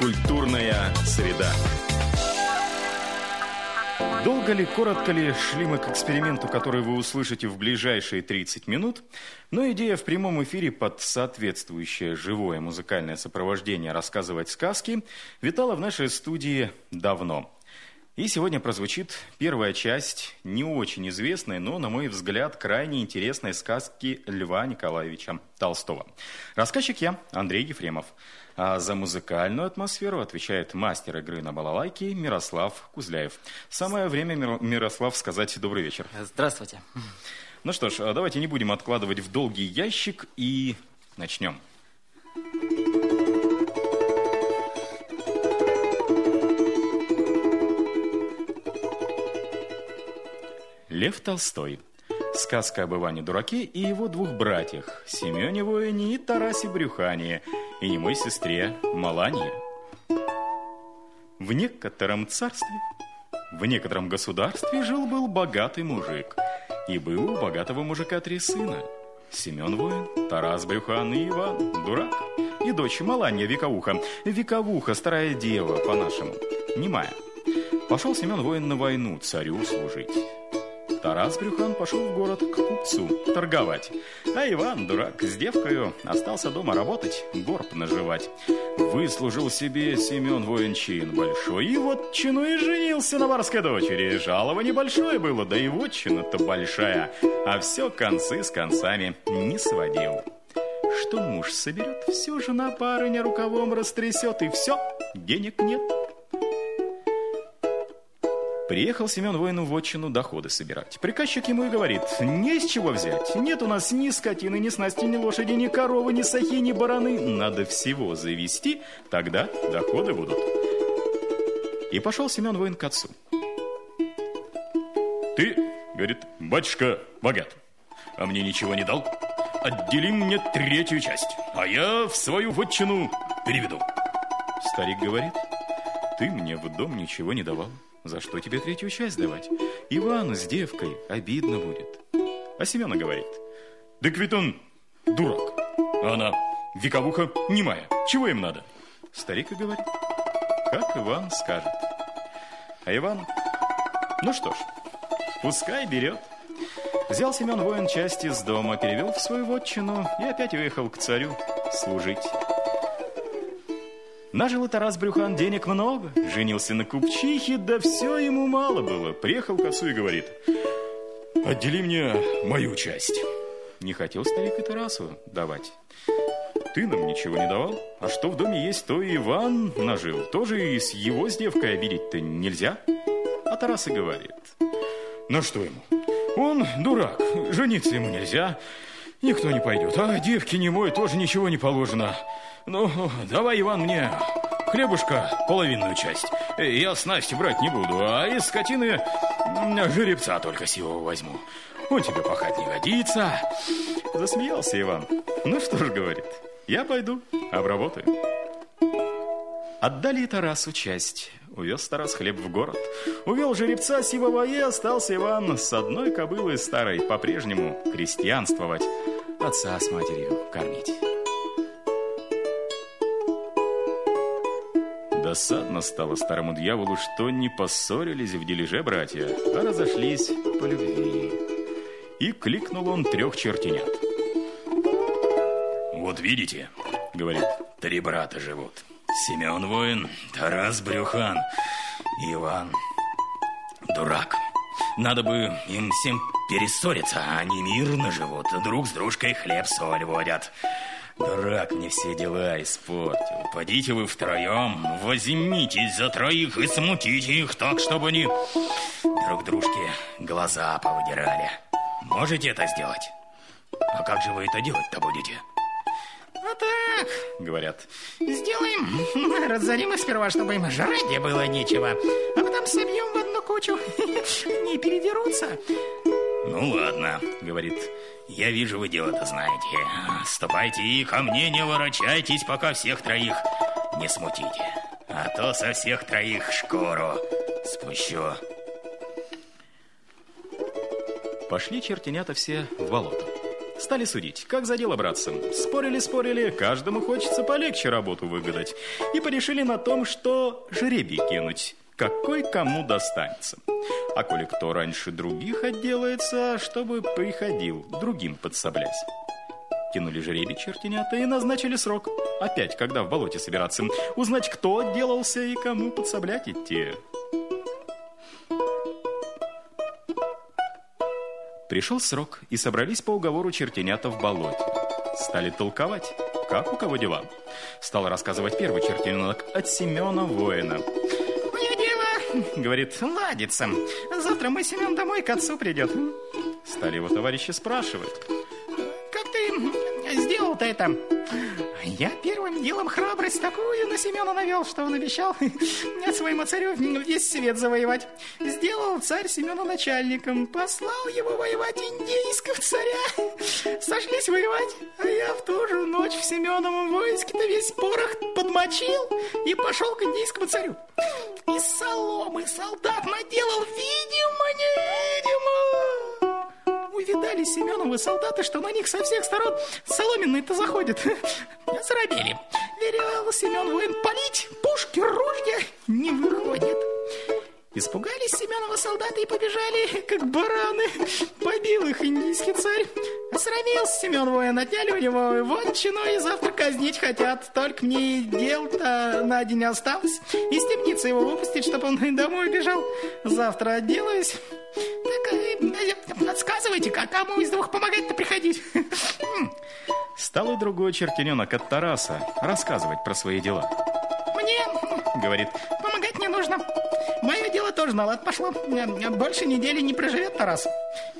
Культурная среда. Долго ли, коротко ли шли мы к эксперименту, который вы услышите в ближайшие 30 минут, но идея в прямом эфире под соответствующее живое музыкальное сопровождение рассказывать сказки витала в нашей студии давно. И сегодня прозвучит первая часть не очень известной, но, на мой взгляд, крайне интересной сказки Льва Николаевича Толстого. Рассказчик я, Андрей Ефремов. А за музыкальную атмосферу отвечает мастер игры на балалайке Мирослав Кузляев. Самое время, Мирослав, сказать добрый вечер. Здравствуйте. Ну что ж, давайте не будем откладывать в долгий ящик и начнем. Лев Толстой. Сказка об Иване-дураке и его двух братьях, Семене Воине и Тарасе Брюхане, и немой сестре Маланье. В некотором царстве, в некотором государстве жил-был богатый мужик. И был у богатого мужика три сына. Семен Воин, Тарас Брюхан и Иван Дурак. И дочь Маланья Вековуха. Вековуха, старая дева, по-нашему, немая. Пошел Семен Воин на войну царю служить. Тарас Брюхан пошел в город к купцу торговать. А Иван, дурак, с девкою остался дома работать, горб наживать. Выслужил себе Семен воин чин большой, и вот чину и женился на барской дочери. Жалоба небольшое было, да и вотчина-то большая, а все концы с концами не сводил. Что муж соберет, все жена барыня рукавом растрясет, и все, денег нет. Приехал Семен воину в отчину доходы собирать. Приказчик ему и говорит, не из чего взять. Нет у нас ни скотины, ни снасти, ни лошади, ни коровы, ни сахи, ни бараны. Надо всего завести, тогда доходы будут. И пошел Семен воин к отцу. Ты, говорит, батюшка богат, а мне ничего не дал. Отдели мне третью часть, а я в свою вотчину переведу. Старик говорит, ты мне в дом ничего не давал. За что тебе третью часть давать? Ивану с девкой обидно будет. А Семена говорит. Да ведь он дурак. А она вековуха немая. Чего им надо? Старик и говорит. Как Иван скажет. А Иван, ну что ж, пускай берет. Взял Семен воин часть из дома, перевел в свою вотчину и опять уехал к царю служить. Нажил Тарас Брюхан денег много, женился на купчихе, да все ему мало было. Приехал к отцу и говорит, отдели мне мою часть. Не хотел старик и Тарасу давать. Ты нам ничего не давал, а что в доме есть, то и Иван нажил. Тоже и с его с девкой обидеть-то нельзя. А Тарас и говорит, ну что ему, он дурак, жениться ему нельзя, никто не пойдет. А девки не мой тоже ничего не положено. Ну, давай, Иван, мне хлебушка половинную часть. Я снасть брать не буду, а из скотины жеребца только сего возьму. Он тебе пахать не годится. Засмеялся Иван. Ну что ж, говорит, я пойду, обработаю. Отдали Тарасу часть. Увез Тарас хлеб в город. Увел жеребца сивого и остался Иван с одной кобылой старой по-прежнему крестьянствовать, отца с матерью кормить. Досадно стало старому дьяволу, что не поссорились в дележе братья, а разошлись по любви. И кликнул он трех чертенят. «Вот видите, — говорит, — три брата живут. Семен воин, Тарас Брюхан, Иван дурак. Надо бы им всем перессориться, а они мирно живут, друг с дружкой хлеб-соль водят». Дурак мне все дела испортил. Подите вы втроем, возьмитесь за троих и смутите их так, чтобы они друг дружке глаза повыдирали. Можете это сделать? А как же вы это делать-то будете? А так, говорят, сделаем, разорим их сперва, чтобы им жрать не было нечего, а потом собьем в одну кучу, не передерутся. Ну ладно, говорит, я вижу, вы дело-то знаете. Ступайте и ко мне не ворочайтесь, пока всех троих не смутите. А то со всех троих шкуру спущу. Пошли чертенята все в болото. Стали судить, как за дело браться. Спорили-спорили, каждому хочется полегче работу выгадать. И порешили на том, что жребий кинуть, какой кому достанется. А коли кто раньше других отделается, чтобы приходил другим подсоблять. Кинули жребий чертенята и назначили срок. Опять, когда в болоте собираться. Узнать, кто отделался и кому подсоблять идти. Пришел срок, и собрались по уговору чертенята в болоте. Стали толковать, как у кого дела. Стал рассказывать первый чертенок от Семена Воина. Говорит, ладится. Завтра мой Семен домой к отцу придет. Стали его товарищи спрашивать. Как ты сделал-то это? Я первым делом храбрость такую на Семена навел, что он обещал своему царю весь свет завоевать. Сделал царь Семена начальником, послал его воевать индейского царя. Сошлись воевать, а я в ту же ночь в Семеновом войске-то весь порох подмочил и пошел к индейскому царю. Из соломы солдат наделал, видимо, невидимо увидали Семеновы солдаты, что на них со всех сторон соломенные-то заходят. Заробели. Велел Семен воин палить, пушки, ружья не выходят. Испугались Семенова солдаты и побежали, как бараны. Побил их индийский царь. Осрамился Семен воин, отняли у него вотчину и завтра казнить хотят. Только мне дел-то на день осталось. Из темницы его выпустить, чтобы он домой бежал. Завтра отделаюсь. Так, э, подсказывайте, как кому из двух помогать-то приходить. Стал и другой чертененок от Тараса рассказывать про свои дела. Мне, говорит, помогать не нужно. Дело тоже на лад пошло. Больше недели не проживет Тарас.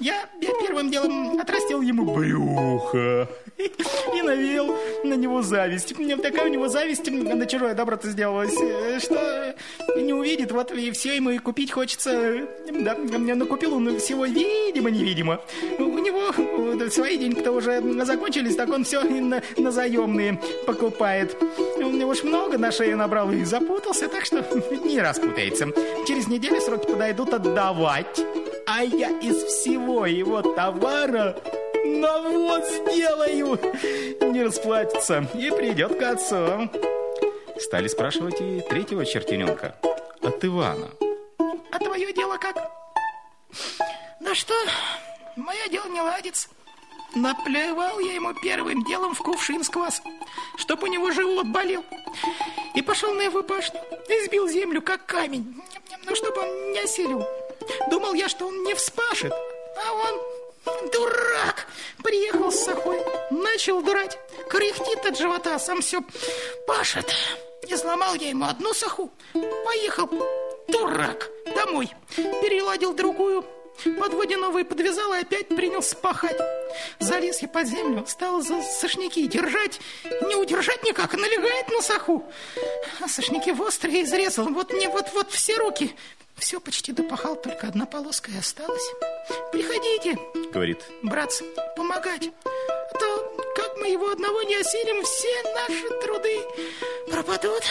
Я, первым делом отрастил ему брюхо и навел на него зависть. Такая у него зависть на чужое добро-то сделалась, что не увидит, вот и все ему и купить хочется. Да, накупил он всего видимо-невидимо. У него свои деньги-то уже закончились, так он все на, на заемные покупает. У него уж много на шее набрал и запутался, так что не распутается. Через неделю сроки подойдут отдавать. А я из всего его товара навоз сделаю. Не расплатится и придет к отцу. Стали спрашивать и третьего чертененка от Ивана. А твое дело как? Да что, мое дело не ладится. Наплевал я ему первым делом в кувшин с квасом, чтоб у него живот болел. И пошел на его башню, избил землю, как камень, ну, чтобы он не осилил. Думал я, что он не вспашет, а он дурак. Приехал с сахой, начал дурать, кряхтит от живота, сам все пашет. И сломал я ему одну саху, поехал, дурак, домой, переладил другую, Подводе новые подвязал и опять принялся пахать. Залез я под землю, стал за сошники держать. Не удержать никак, а налегает на саху. А сошники в острые изрезал. Вот мне вот-вот все руки. Все почти допахал, только одна полоска и осталась. Приходите, говорит, братцы, помогать. А то как мы его одного не осилим, все наши труды пропадут.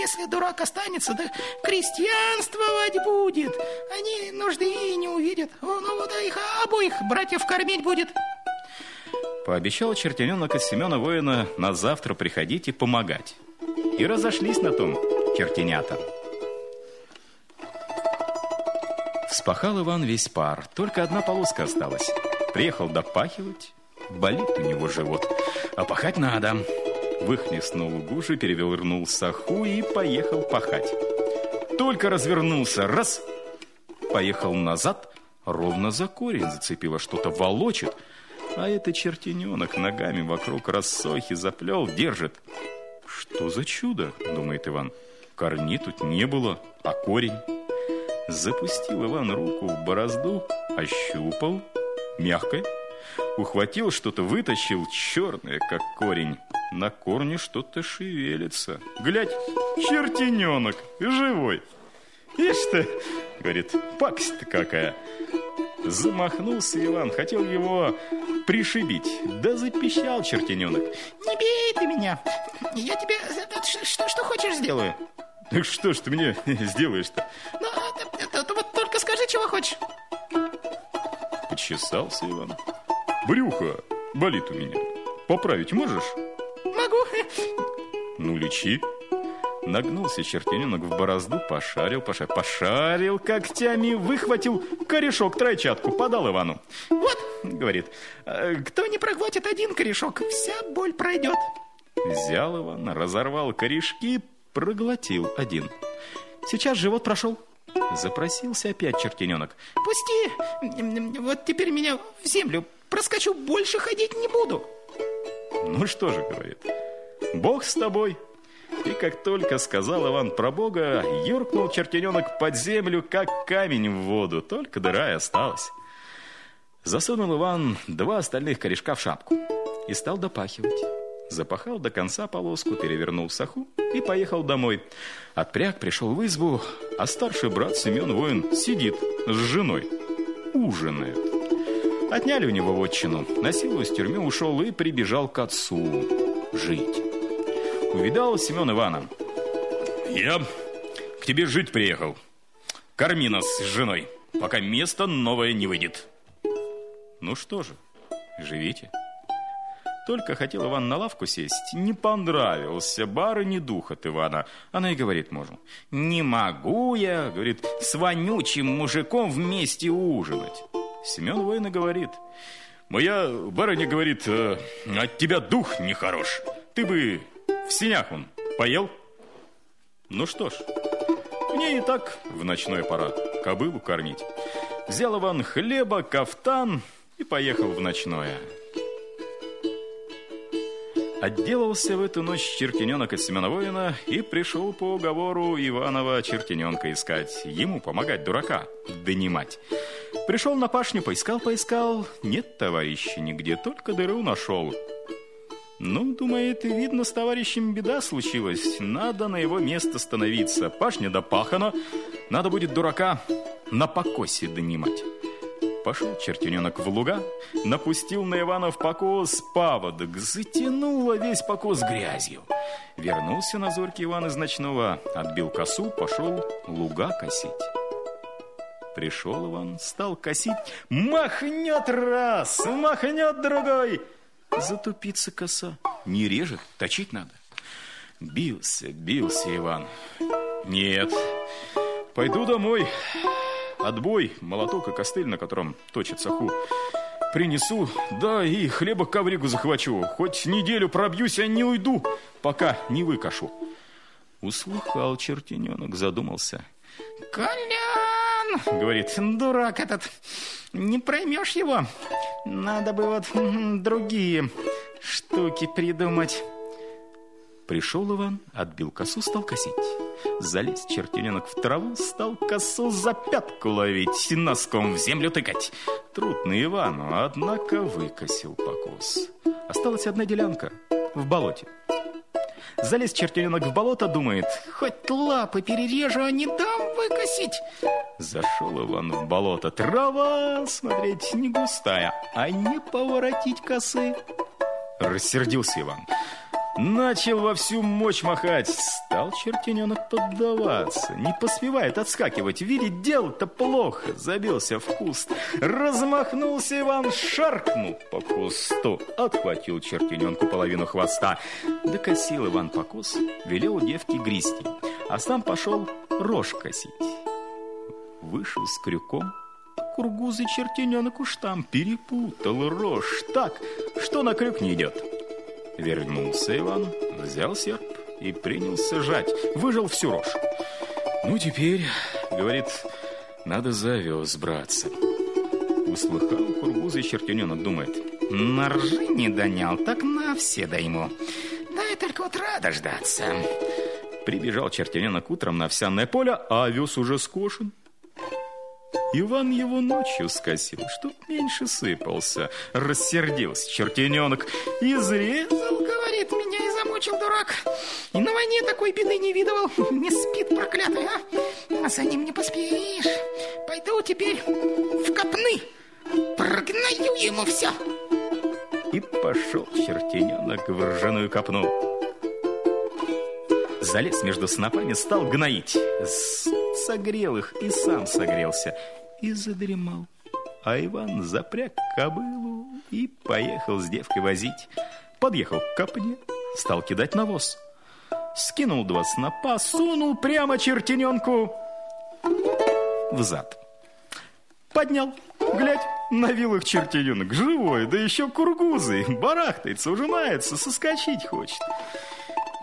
Если дурак останется, да крестьянствовать будет. Они нужды и не увидят. Он вот их обоих братьев кормить будет. Пообещал чертененок из Семена Воина на завтра приходить и помогать. И разошлись на том чертенята. Вспахал Иван весь пар, только одна полоска осталась. Приехал допахивать, болит у него живот, а пахать надо. Выхлестнул гуши, перевернул саху и поехал пахать. Только развернулся, раз, поехал назад, ровно за корень зацепило, что-то волочит, а это чертененок ногами вокруг рассохи заплел, держит. Что за чудо, думает Иван. Корней тут не было, а корень. Запустил Иван руку в борозду, ощупал, мягкое, ухватил что-то, вытащил, черное, как корень. На корне что-то шевелится. Глядь, чертененок, живой. Ишь ты, говорит, пакость-то какая. Замахнулся Иван, хотел его пришибить. Да запищал чертененок. Не бей ты меня. Я тебе что, что хочешь сделаю. Так что ж ты мне сделаешь-то? Ну, это, вот только скажи, чего хочешь. Почесался Иван. Брюхо болит у меня. Поправить можешь? Могу. Ну, лечи. Нагнулся чертененок в борозду, пошарил, пошарил, пошарил когтями, выхватил корешок, тройчатку, подал Ивану. Вот, Говорит, э, кто не проглотит один корешок, вся боль пройдет. взял Иван, разорвал корешки, проглотил один. Сейчас живот прошел. Запросился опять чертененок. Пусти, вот теперь меня в землю проскочу, больше ходить не буду. Ну что же, говорит, Бог с тобой. И как только сказал Иван про Бога, юркнул чертененок под землю, как камень в воду, только дыра и осталась. Засунул Иван два остальных корешка в шапку и стал допахивать. Запахал до конца полоску, перевернул саху и поехал домой. Отпряг, пришел в избу, а старший брат Семен Воин сидит с женой, ужинает. Отняли у него вотчину, насилу из тюрьмы ушел и прибежал к отцу жить. Увидал Семен Ивана. Я к тебе жить приехал. Корми нас с женой, пока место новое не выйдет. Ну что же, живите. Только хотел Иван на лавку сесть, не понравился барыне дух от Ивана. Она и говорит мужу, не могу я, говорит, с вонючим мужиком вместе ужинать. Семен воина говорит, моя барыня говорит, «э, от тебя дух нехорош. Ты бы в синях он поел? Ну что ж, мне и так в ночной пора кобылу кормить. Взял Иван хлеба, кафтан и поехал в ночное. Отделался в эту ночь чертененок от Семена Воина и пришел по уговору Иванова чертененка искать. Ему помогать дурака донимать. Пришел на пашню, поискал-поискал. Нет товарища нигде, только дыру нашел. Ну, думает, видно, с товарищем беда случилась. Надо на его место становиться. Пашня допахана. Надо будет дурака на покосе донимать. Пошел чертененок в луга, напустил на Ивана в покос паводок, затянуло весь покос грязью. Вернулся на зорьке Иван из ночного, отбил косу, пошел луга косить. Пришел Иван, стал косить, махнет раз, махнет другой. Затупится коса, не режет, точить надо. Бился, бился Иван. Нет, пойду домой. Отбой, молоток и костыль, на котором точит саху. Принесу, да и хлеба ковригу захвачу. Хоть неделю пробьюсь, а не уйду, пока не выкашу. Услыхал чертененок, задумался. Колян, говорит, дурак этот, не проймешь его. Надо бы вот другие штуки придумать. Пришел Иван, отбил косу, стал косить. Залез чертененок в траву, стал косу за пятку ловить, носком в землю тыкать. Трудно Ивану, однако выкосил покос. Осталась одна делянка в болоте. Залез чертененок в болото, думает, Хоть лапы перережу, а не дам выкосить. Зашел Иван в болото. Трава, смотреть, не густая, а не поворотить косы. Рассердился Иван. Начал во всю мощь махать. Стал чертененок поддаваться. Не поспевает отскакивать. Видит, дело-то плохо. Забился в куст. Размахнулся Иван, шаркнул по кусту. Отхватил чертененку половину хвоста. Докосил Иван покос. Велел девке грести. А сам пошел рожь косить. Вышел с крюком. Кургузый чертененок уж там перепутал рожь так, что на крюк не идет. Вернулся Иван, взял серп и принялся жать. Выжил всю рожь. Ну, теперь, говорит, надо за овес браться. Услыхал кургузый чертененок, думает, На ржи не донял, так на все дайму. Дай только утра дождаться. Прибежал чертененок утром на овсяное поле, а овес уже скошен. Иван его ночью скосил, чтоб меньше сыпался. Рассердился чертененок. Изрезал, Говорит, меня и замучил дурак. И на войне такой беды не видывал. Не спит проклятый, а? А за ним не поспеешь. Пойду теперь в копны. Прогною ему все. И пошел чертененок в ржаную копну. Залез между снопами, стал гноить. Согрел их и сам согрелся. И задремал. А Иван запряг кобылу и поехал с девкой возить. Подъехал к копне, стал кидать навоз. Скинул два снопа, сунул прямо чертененку в зад. Поднял, глядь, навил их чертененок, живой, да еще кургузый, барахтается, ужимается, соскочить хочет.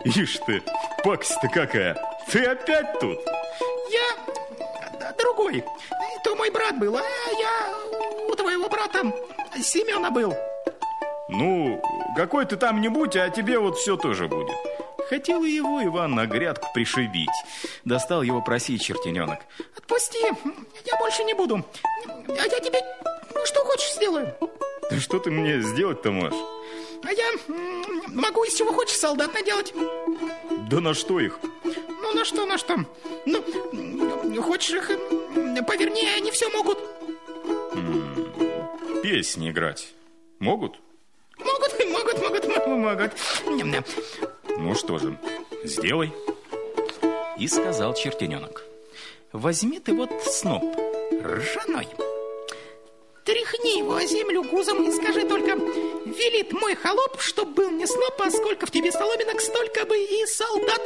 Ишь ты, пакость-то какая, ты опять тут? Я другой, то мой брат был, а я у твоего брата Семена был. Ну, какой ты там не будь, а тебе вот все тоже будет. Хотел его Иван на грядку пришибить. Достал его просить чертененок. Отпусти, я больше не буду. А я тебе что хочешь сделаю. Да что ты мне сделать-то можешь? А я могу из чего хочешь солдат наделать. Да на что их? Ну, на что, на что? Ну, хочешь их повернее, они все могут. Песни играть могут? Могут, могут, могут, могут. Ну что же, сделай. И сказал чертененок. Возьми ты вот сноп ржаной. Тряхни его о землю гузом и скажи только, велит мой холоп, чтоб был не сноп, а сколько в тебе соломинок, столько бы и солдат.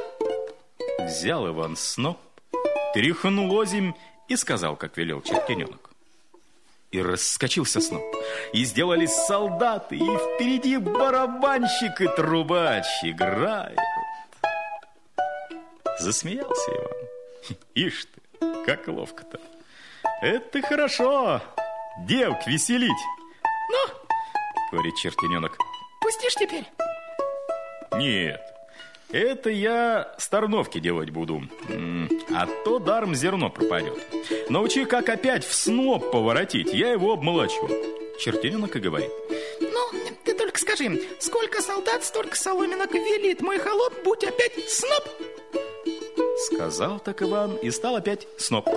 Взял Иван сноп, тряхнул озимь и сказал, как велел чертененок. И раскочился сноп. И сделались солдаты, и впереди барабанщик и трубач играют. Засмеялся Иван. Ишь ты, как ловко-то. Это хорошо, девк веселить. Ну, говорит чертененок. Пустишь теперь? Нет, это я старновки делать буду, а то даром зерно пропадет. Научи, как опять в сноп поворотить, я его обмолочу. Чертененок и говорит. Ну, ты только скажи, сколько солдат, столько соломинок велит мой холоп, будь опять сноп. Сказал так Иван и стал опять сноп.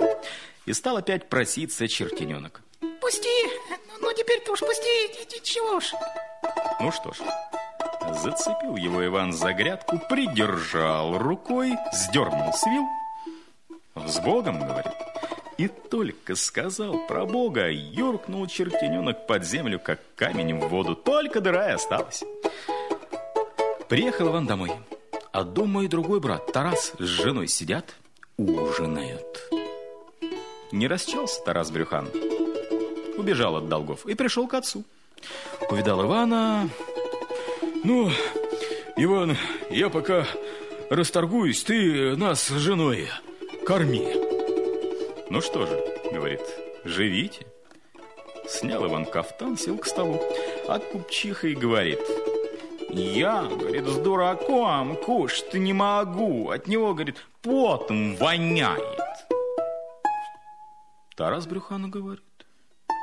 И стал опять проситься чертененок. Пусти, ну теперь-то уж пусти, чего уж. Ну что ж, Зацепил его Иван за грядку, придержал рукой, сдернул с вил. «С Богом!» — говорит. И только сказал про Бога, юркнул чертененок под землю, как камень в воду. Только дыра и осталась. Приехал Иван домой. А дома и другой брат, Тарас, с женой сидят, ужинают. Не расчелся Тарас Брюхан. Убежал от долгов и пришел к отцу. Увидал Ивана, ну, Иван, я пока расторгуюсь, ты нас с женой корми. Ну что же, говорит, живите. Снял Иван кафтан, сел к столу, а купчиха и говорит, я, говорит, с дураком кушать не могу. От него, говорит, потом воняет. Тарас Брюхану говорит,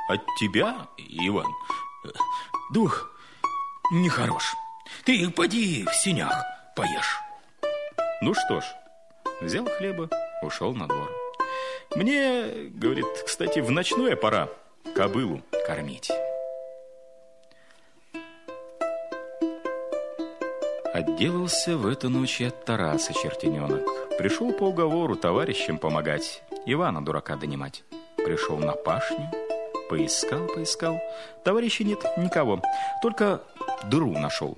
от тебя, Иван, дух нехорош. Ты поди в синях поешь. Ну что ж, взял хлеба, ушел на двор. Мне, говорит, кстати, в ночное пора кобылу кормить. Отделался в эту ночь от Тараса чертененок. Пришел по уговору товарищам помогать, Ивана дурака донимать. Пришел на пашню, поискал, поискал. Товарища нет никого, только дыру нашел.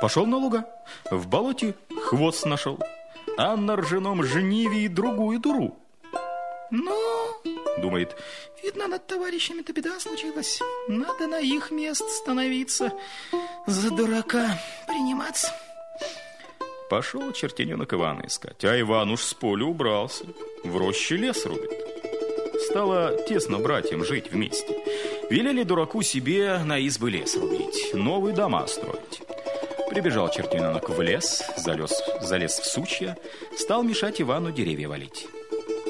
Пошел на луга, в болоте хвост нашел, а на ржаном жниве и другую дуру. Ну, думает, видно, над товарищами-то беда случилась. Надо на их мест становиться, за дурака приниматься. Пошел чертененок Ивана искать, а Иван уж с поля убрался, в роще лес рубит. Стало тесно братьям жить вместе. Велели дураку себе на избы лес рубить, новые дома строить. Прибежал чертенок в лес, залез, залез в сучья, стал мешать Ивану деревья валить.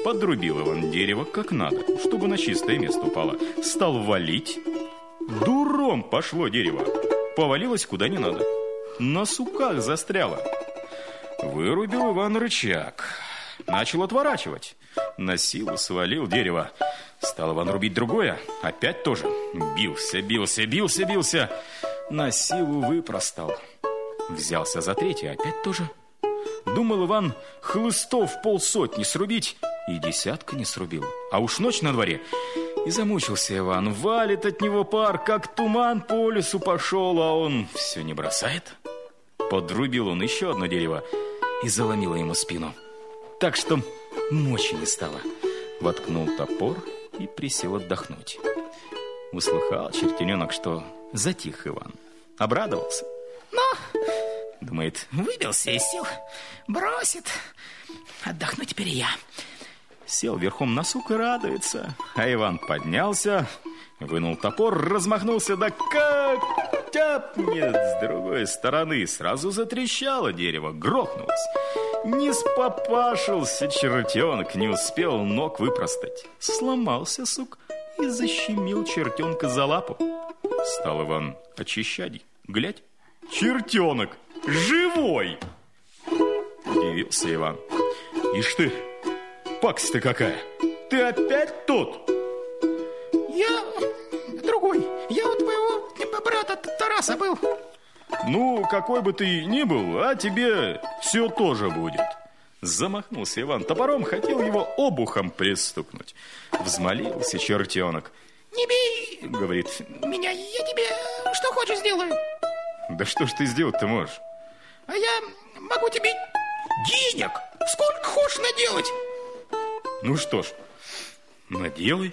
Подрубил Иван дерево как надо, чтобы на чистое место упало. Стал валить. Дуром пошло дерево. Повалилось куда не надо. На суках застряло. Вырубил Иван рычаг. Начал отворачивать. На силу свалил дерево. Стал Иван рубить другое. Опять тоже. Бился, бился, бился, бился. На силу выпростал. Взялся за третий, опять тоже. Думал Иван хлыстов полсотни срубить, и десятка не срубил. А уж ночь на дворе. И замучился Иван. Валит от него пар, как туман по лесу пошел, а он все не бросает. Подрубил он еще одно дерево и заломило ему спину. Так что мочи не стало. Воткнул топор и присел отдохнуть. Услыхал чертененок, что затих Иван. Обрадовался. Ну, думает, выбился из сил, бросит. Отдохну теперь я. Сел верхом на сук и радуется. А Иван поднялся, вынул топор, размахнулся, да как тяпнет с другой стороны. Сразу затрещало дерево, грохнулось. Не спопашился чертенок, не успел ног выпростать. Сломался сук и защемил чертенка за лапу. Стал Иван очищать. Глядь, чертенок живой! Удивился Иван. Ишь ты, пакость ты какая! Ты опять тут? Я другой. Я у твоего брата Тараса был. Ну, какой бы ты ни был, а тебе все тоже будет. Замахнулся Иван топором, хотел его обухом пристукнуть. Взмолился чертенок. Не бей, говорит, меня, я тебе что хочешь сделаю. Да что ж ты сделать-то можешь? А я могу тебе денег сколько хочешь наделать. Ну что ж, наделай.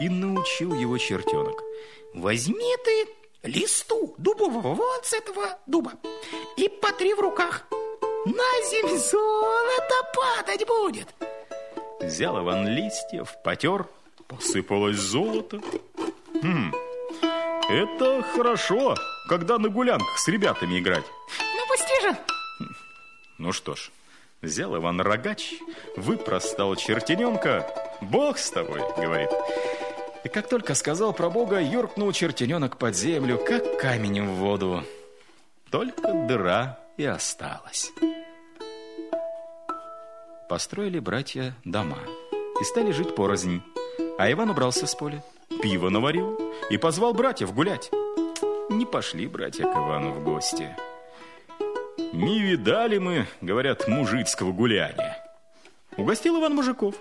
И научил его чертенок. Возьми ты листу дубового вот с этого дуба и потри в руках. На землю золото падать будет. Взял Иван листьев, потер, посыпалось золото. Хм, это хорошо, когда на гулянках с ребятами играть. Ну, пусти же. Ну что ж, взял Иван рогач, выпростал чертененка. Бог с тобой, говорит. И как только сказал про Бога, юркнул чертененок под землю, как камень в воду. Только дыра и осталась. Построили братья дома и стали жить порознь. А Иван убрался с поля, пиво наварил и позвал братьев гулять. Не пошли братья к Ивану в гости. Не видали мы, говорят, мужицкого гуляния. Угостил Иван мужиков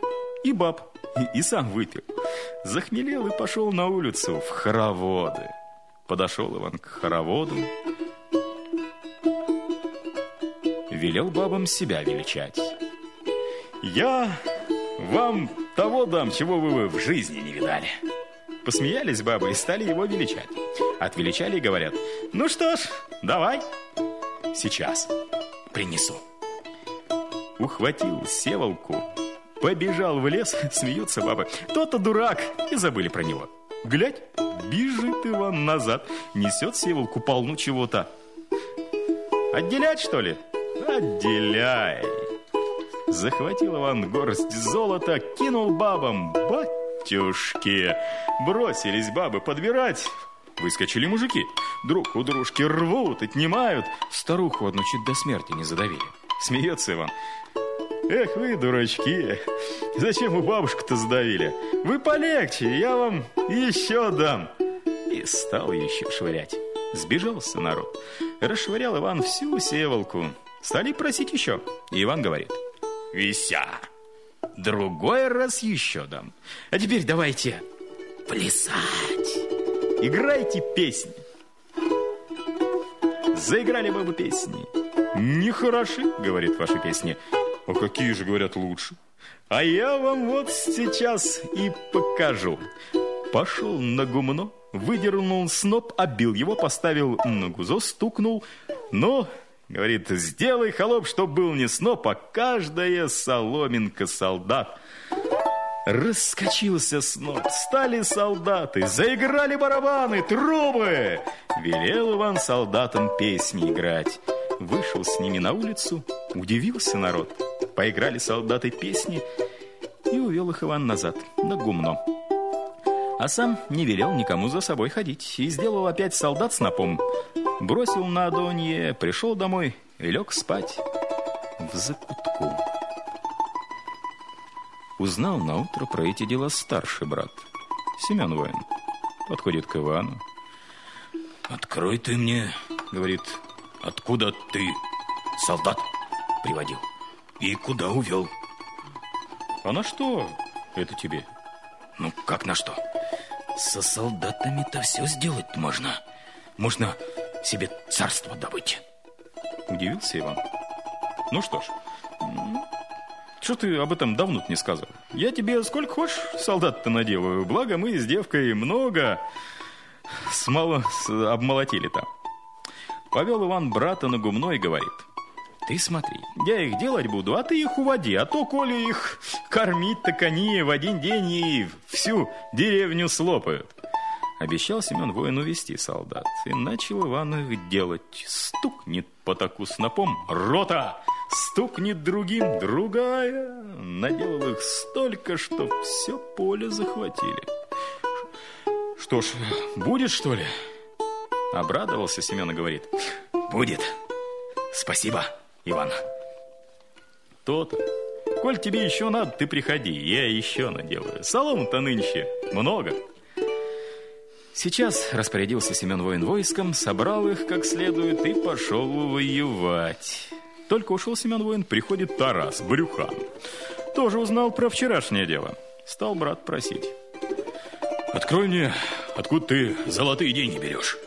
и баб, и, и сам выпил. Захмелел и пошел на улицу в хороводы. Подошел Иван к хороводу. Велел бабам себя величать. Я вам того дам, чего вы в жизни не видали. Посмеялись бабы и стали его величать. Отвеличали и говорят, ну что ж, давай. Сейчас принесу. Ухватил севолку, Побежал в лес, смеются бабы. То-то дурак, и забыли про него. Глядь, бежит Иван назад, несет севолку полну чего-то. Отделять, что ли? Отделяй. Захватил Иван горсть золота, кинул бабам. Батюшки! Бросились бабы подбирать. Выскочили мужики. Друг у дружки рвут, отнимают. Старуху одну чуть до смерти не задавили. Смеется Иван. Эх вы, дурачки, зачем вы бабушку-то сдавили? Вы полегче, я вам еще дам. И стал еще швырять. Сбежался народ. Расшвырял Иван всю севолку. Стали просить еще. И Иван говорит, вися, другой раз еще дам. А теперь давайте плясать. Играйте песни. Заиграли бабы песни. Нехороши, говорит ваши песни. А какие же, говорят, лучше? А я вам вот сейчас и покажу. Пошел на гумно, выдернул сноп, обил его, поставил на гузо, стукнул. Но, говорит, сделай, холоп, чтоб был не сноп, а каждая соломинка солдат. Раскочился сноп, стали солдаты, заиграли барабаны, трубы. Велел Иван солдатам песни играть. Вышел с ними на улицу, удивился народ. Поиграли солдаты песни, и увел их Иван назад, на гумно. А сам не велел никому за собой ходить и сделал опять солдат с напом. Бросил на Адонье, пришел домой и лег спать в закутку. Узнал на утро про эти дела старший брат, Семен воин. Подходит к Ивану. «Открой ты мне, — говорит, — откуда ты солдат приводил и куда увел?» «А на что это тебе?» Ну, как на что? Со солдатами-то все сделать можно. Можно себе царство добыть. Удивился Иван. Ну что ж, что ты об этом давно не сказал? Я тебе сколько хочешь солдат-то наделаю. Благо мы с девкой много смало обмолотили там. Повел Иван брата на гумно и говорит. Ты смотри, я их делать буду, а ты их уводи. А то, коли их кормить, так они в один день и всю деревню слопают. Обещал Семен воин увести солдат. И начал Иван их делать. Стукнет по таку снопом рота, стукнет другим другая. Наделал их столько, что все поле захватили. Что ж, будет, что ли? Обрадовался Семен и говорит. Будет. Спасибо, Иван. То-то. Коль тебе еще надо, ты приходи, я еще наделаю. Солому-то нынче много. Сейчас распорядился Семен воин войском, собрал их как следует и пошел воевать. Только ушел Семен воин, приходит Тарас, Брюхан. Тоже узнал про вчерашнее дело. Стал брат просить. Открой мне, откуда ты золотые деньги берешь?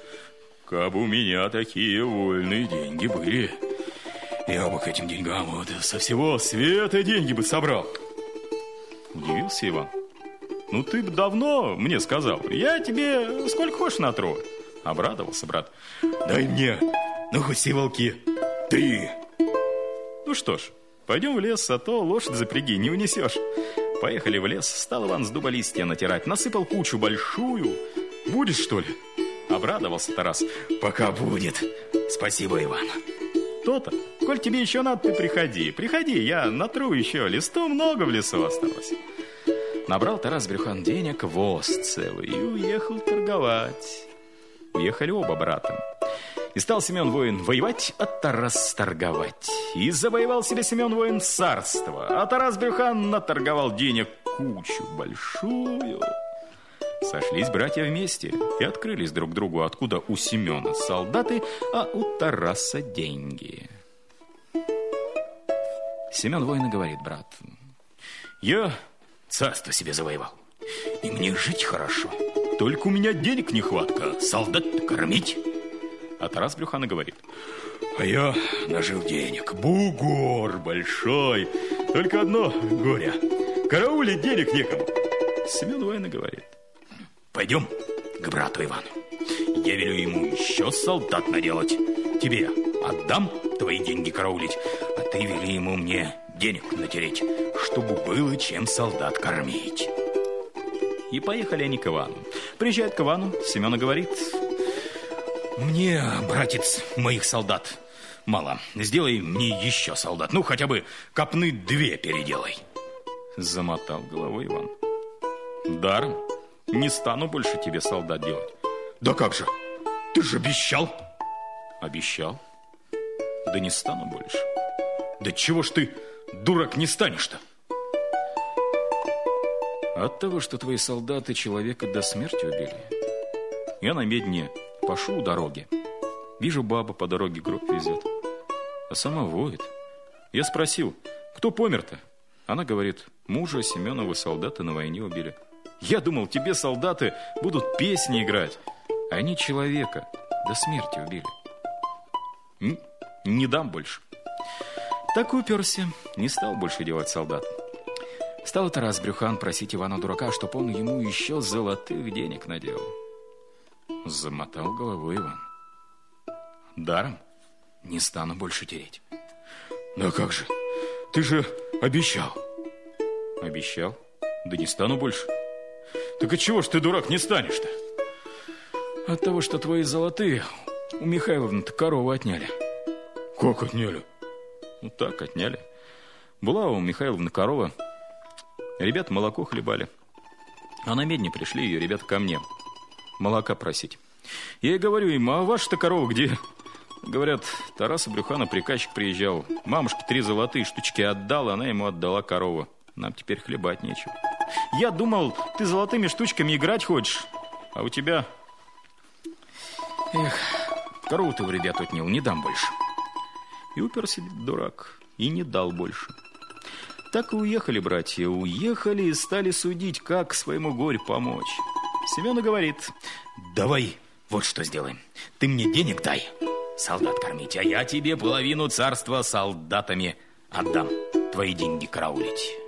Каб у меня такие вольные деньги были, я бы к этим деньгам вот со всего света деньги бы собрал. Удивился Иван. Ну, ты бы давно мне сказал. Я тебе сколько хочешь натру. Обрадовался брат. Дай мне, ну хоть волки, три. Ну что ж, пойдем в лес, а то лошадь запряги, не унесешь. Поехали в лес, стал Иван с дуба листья натирать, насыпал кучу большую. Будешь, что ли? Обрадовался Тарас. Пока будет. Спасибо, Иван. То-то. Коль тебе еще надо, ты приходи. Приходи, я натру еще. Листу много в лесу осталось. Набрал Тарас Брюхан денег, воз целый, и уехал торговать. Уехали оба брата. И стал Семен воин воевать, а Тарас торговать. И завоевал себе Семен воин царство, а Тарас Брюхан наторговал денег кучу большую. Сошлись братья вместе и открылись друг другу, откуда у Семена солдаты, а у Тараса деньги. Семен воин говорит брат, я Царство себе завоевал. И мне жить хорошо. Только у меня денег нехватка, солдат кормить. А Тарас Брюхана говорит. А я нажил денег. Бугор большой. Только одно горе. Караулить денег некому. Семен Воина говорит. Пойдем к брату Ивану. Я велю ему еще солдат наделать. Тебе отдам твои деньги караулить, а ты вели ему мне денег натереть, чтобы было чем солдат кормить. И поехали они к Ивану. Приезжает к Ивану, Семена говорит... Мне, братец, моих солдат мало. Сделай мне еще солдат. Ну, хотя бы копны две переделай. Замотал головой Иван. Даром. Не стану больше тебе солдат делать. Да как же? Ты же обещал. Обещал? Да не стану больше. Да чего ж ты дурак не станешь-то? От того, что твои солдаты человека до смерти убили. Я на медне пошу у дороги. Вижу, баба по дороге гроб везет. А сама воет. Я спросил, кто помер-то? Она говорит, мужа Семенова солдаты на войне убили. Я думал, тебе солдаты будут песни играть. А они человека до смерти убили. Не, дам больше. Так уперся, не стал больше делать солдат. Стал Тарас Брюхан просить Ивана Дурака, чтоб он ему еще золотых денег наделал. Замотал головой Иван. Даром не стану больше тереть. Да как же, ты же обещал. Обещал? Да не стану больше. Так от чего ж ты, дурак, не станешь-то? От того, что твои золотые у Михайловны-то корову отняли. Как отняли? Ну так, отняли. Была у Михайловны корова. Ребята молоко хлебали. А на медне пришли ее ребята ко мне. Молока просить. Я ей говорю им, а ваша-то корова где? Говорят, Тараса Брюхана приказчик приезжал. Мамушке три золотые штучки отдал, она ему отдала корову. Нам теперь хлебать нечего. Я думал, ты золотыми штучками играть хочешь, а у тебя... Эх, корову ты в ребят отнял, не дам больше. И уперся дурак, и не дал больше. Так и уехали братья, уехали и стали судить, как своему горю помочь. Семен говорит, давай вот что сделаем. Ты мне денег дай, солдат кормить, а я тебе половину царства солдатами отдам. Твои деньги караулить.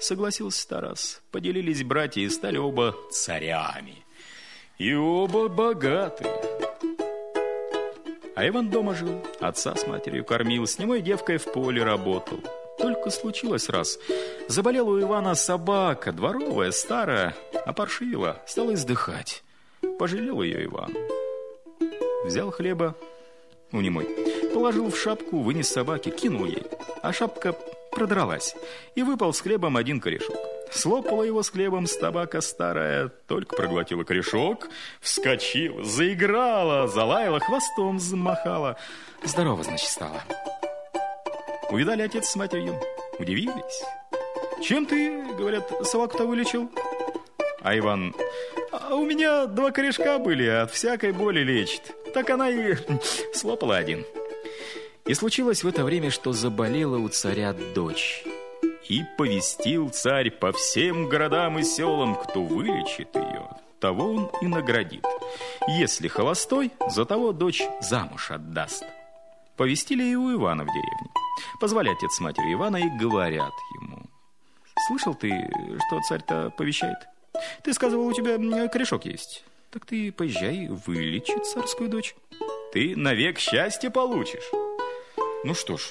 Согласился Тарас. Поделились братья и стали оба царями. И оба богатые. А Иван дома жил, отца с матерью кормил, с немой девкой в поле работал. Только случилось раз. Заболела у Ивана собака, дворовая, старая, опоршивила, стала издыхать. Пожалел ее Иван. Взял хлеба у немой, положил в шапку, вынес собаке, кинул ей. А шапка продралась, и выпал с хлебом один корешок. Слопала его с хлебом собака старая, только проглотила корешок, вскочила, заиграла, залаяла, хвостом замахала. Здорово, значит, стала. Увидали отец с матерью, удивились. Чем ты, говорят, собаку-то вылечил? А Иван, а у меня два корешка были, от всякой боли лечит. Так она и слопала один. И случилось в это время, что заболела у царя дочь. И повестил царь по всем городам и селам, кто вылечит ее, того он и наградит. Если холостой, за того дочь замуж отдаст. Повестили и у Ивана в деревне. Позвали отец с матерью Ивана и говорят ему. Слышал ты, что царь-то повещает? Ты сказывал, у тебя корешок есть. Так ты поезжай, вылечи царскую дочь. Ты навек счастье получишь. Ну что ж,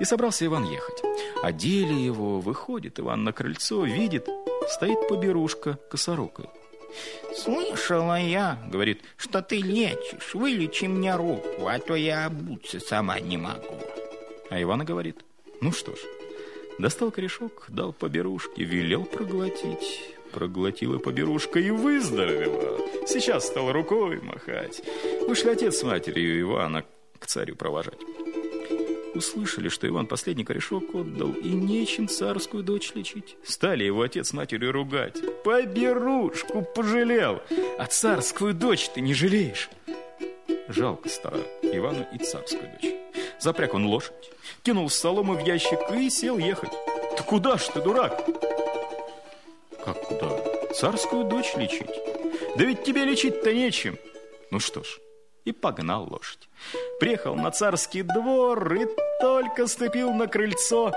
и собрался Иван ехать. Одели его, выходит Иван на крыльцо, видит, стоит поберушка косорукой. «Слышала я, — говорит, — что ты лечишь, вылечи мне руку, а то я обуться сама не могу». А Ивана говорит, ну что ж, достал корешок, дал поберушке, велел проглотить. Проглотила поберушка и выздоровела. Сейчас стал рукой махать. Вышли отец с матерью Ивана к царю провожать. Услышали, что Иван последний корешок отдал, и нечем царскую дочь лечить. Стали его отец с матерью ругать. Поберушку пожалел, а царскую дочь ты не жалеешь. Жалко стало Ивану и царскую дочь. Запряг он лошадь, кинул солому в ящик и сел ехать. Да куда ж ты, дурак? Как куда? Царскую дочь лечить? Да ведь тебе лечить-то нечем. Ну что ж, и погнал лошадь. Приехал на царский двор и только ступил на крыльцо.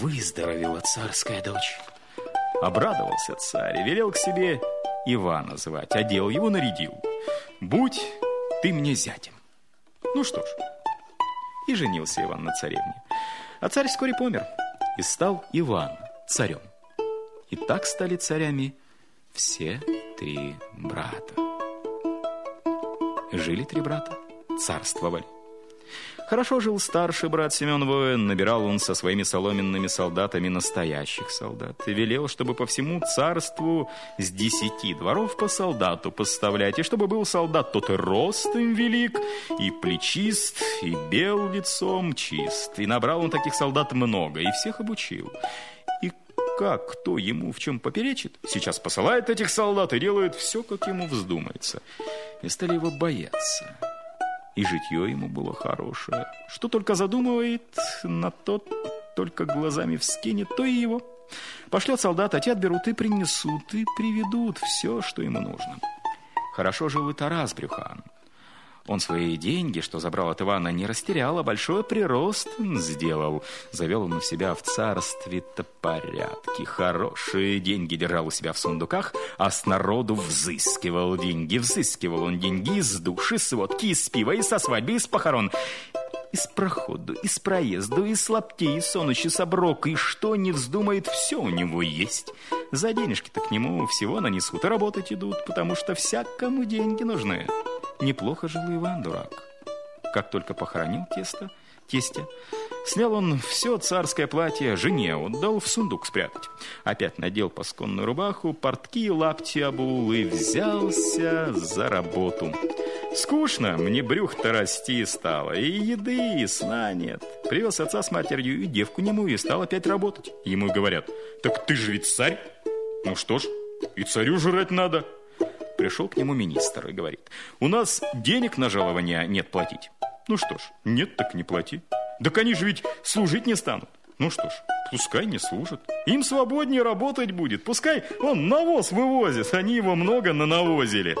Выздоровела царская дочь. Обрадовался царь и велел к себе Ивана звать, одел его, нарядил. Будь ты мне зятем. Ну что ж, и женился Иван на царевне. А царь вскоре помер, и стал Иван царем. И так стали царями все три брата. Жили три брата, царствовали. Хорошо жил старший брат Семен Воин, набирал он со своими соломенными солдатами настоящих солдат. И велел, чтобы по всему царству с десяти дворов по солдату поставлять, и чтобы был солдат тот и ростом велик, и плечист, и бел лицом чист. И набрал он таких солдат много, и всех обучил. Как кто ему в чем поперечит, сейчас посылает этих солдат и делает все, как ему вздумается. И стали его бояться. И житье ему было хорошее. Что только задумывает, на тот только глазами вскинет, то и его. Пошлет солдат, а те отберут и принесут, и приведут все, что ему нужно. Хорошо жил и Тарас Брюхан. Он свои деньги, что забрал от Ивана, не растерял, а большой прирост сделал. Завел он у себя в царстве-то порядки. Хорошие деньги держал у себя в сундуках, а с народу взыскивал деньги. Взыскивал он деньги из души, с водки, из пива, и со свадьбы, из похорон. Из проходу, из проезду, из лаптей, из сонучи, с оброка, и что не вздумает, все у него есть. За денежки-то к нему всего нанесут, и работать идут, потому что всякому деньги нужны. Неплохо жил Иван, дурак. Как только похоронил тесто, тестя, снял он все царское платье, жене отдал в сундук спрятать. Опять надел пасконную рубаху, портки, лапти обул и взялся за работу. Скучно, мне брюх-то расти стало, и еды, и сна нет. Привез отца с матерью и девку нему и стал опять работать. Ему говорят, так ты же ведь царь. Ну что ж, и царю жрать надо. Пришел к нему министр и говорит, у нас денег на жалование нет платить. Ну что ж, нет так не плати. Так они же ведь служить не станут. Ну что ж, пускай не служат. Им свободнее работать будет. Пускай он навоз вывозит, они его много нанавозили.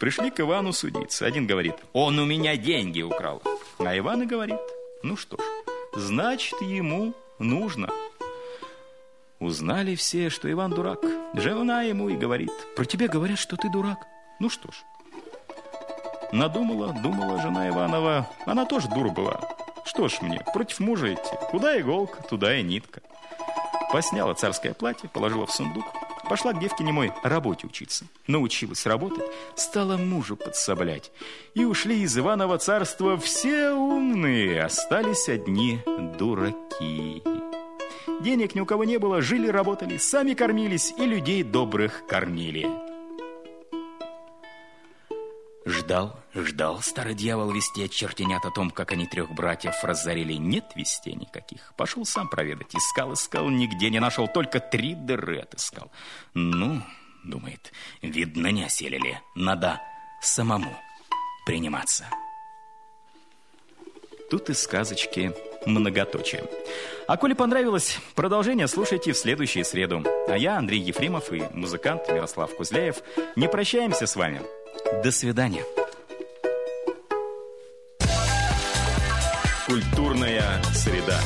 Пришли к Ивану судиться. Один говорит, он у меня деньги украл. А Иван и говорит, ну что ж, значит, ему нужно. Узнали все, что Иван дурак. Жена ему и говорит, про тебя говорят, что ты дурак. Ну что ж, надумала, думала жена Иванова. Она тоже дура была. Что ж мне, против мужа идти. Куда иголка, туда и нитка. Посняла царское платье, положила в сундук. Пошла к девке немой работе учиться. Научилась работать, стала мужу подсоблять. И ушли из Иванова царства все умные, остались одни дураки. Денег ни у кого не было, жили, работали, сами кормились и людей добрых кормили. Ждал, ждал старый дьявол вести от чертенят о том, как они трех братьев разорили. Нет вестей никаких. Пошел сам проведать. Искал, искал, нигде не нашел. Только три дыры отыскал. Ну, думает, видно, не оселили. Надо самому приниматься. Тут и сказочки многоточие. А коли понравилось, продолжение слушайте в следующую среду. А я, Андрей Ефремов и музыкант Мирослав Кузляев не прощаемся с вами. До свидания. Культурная среда.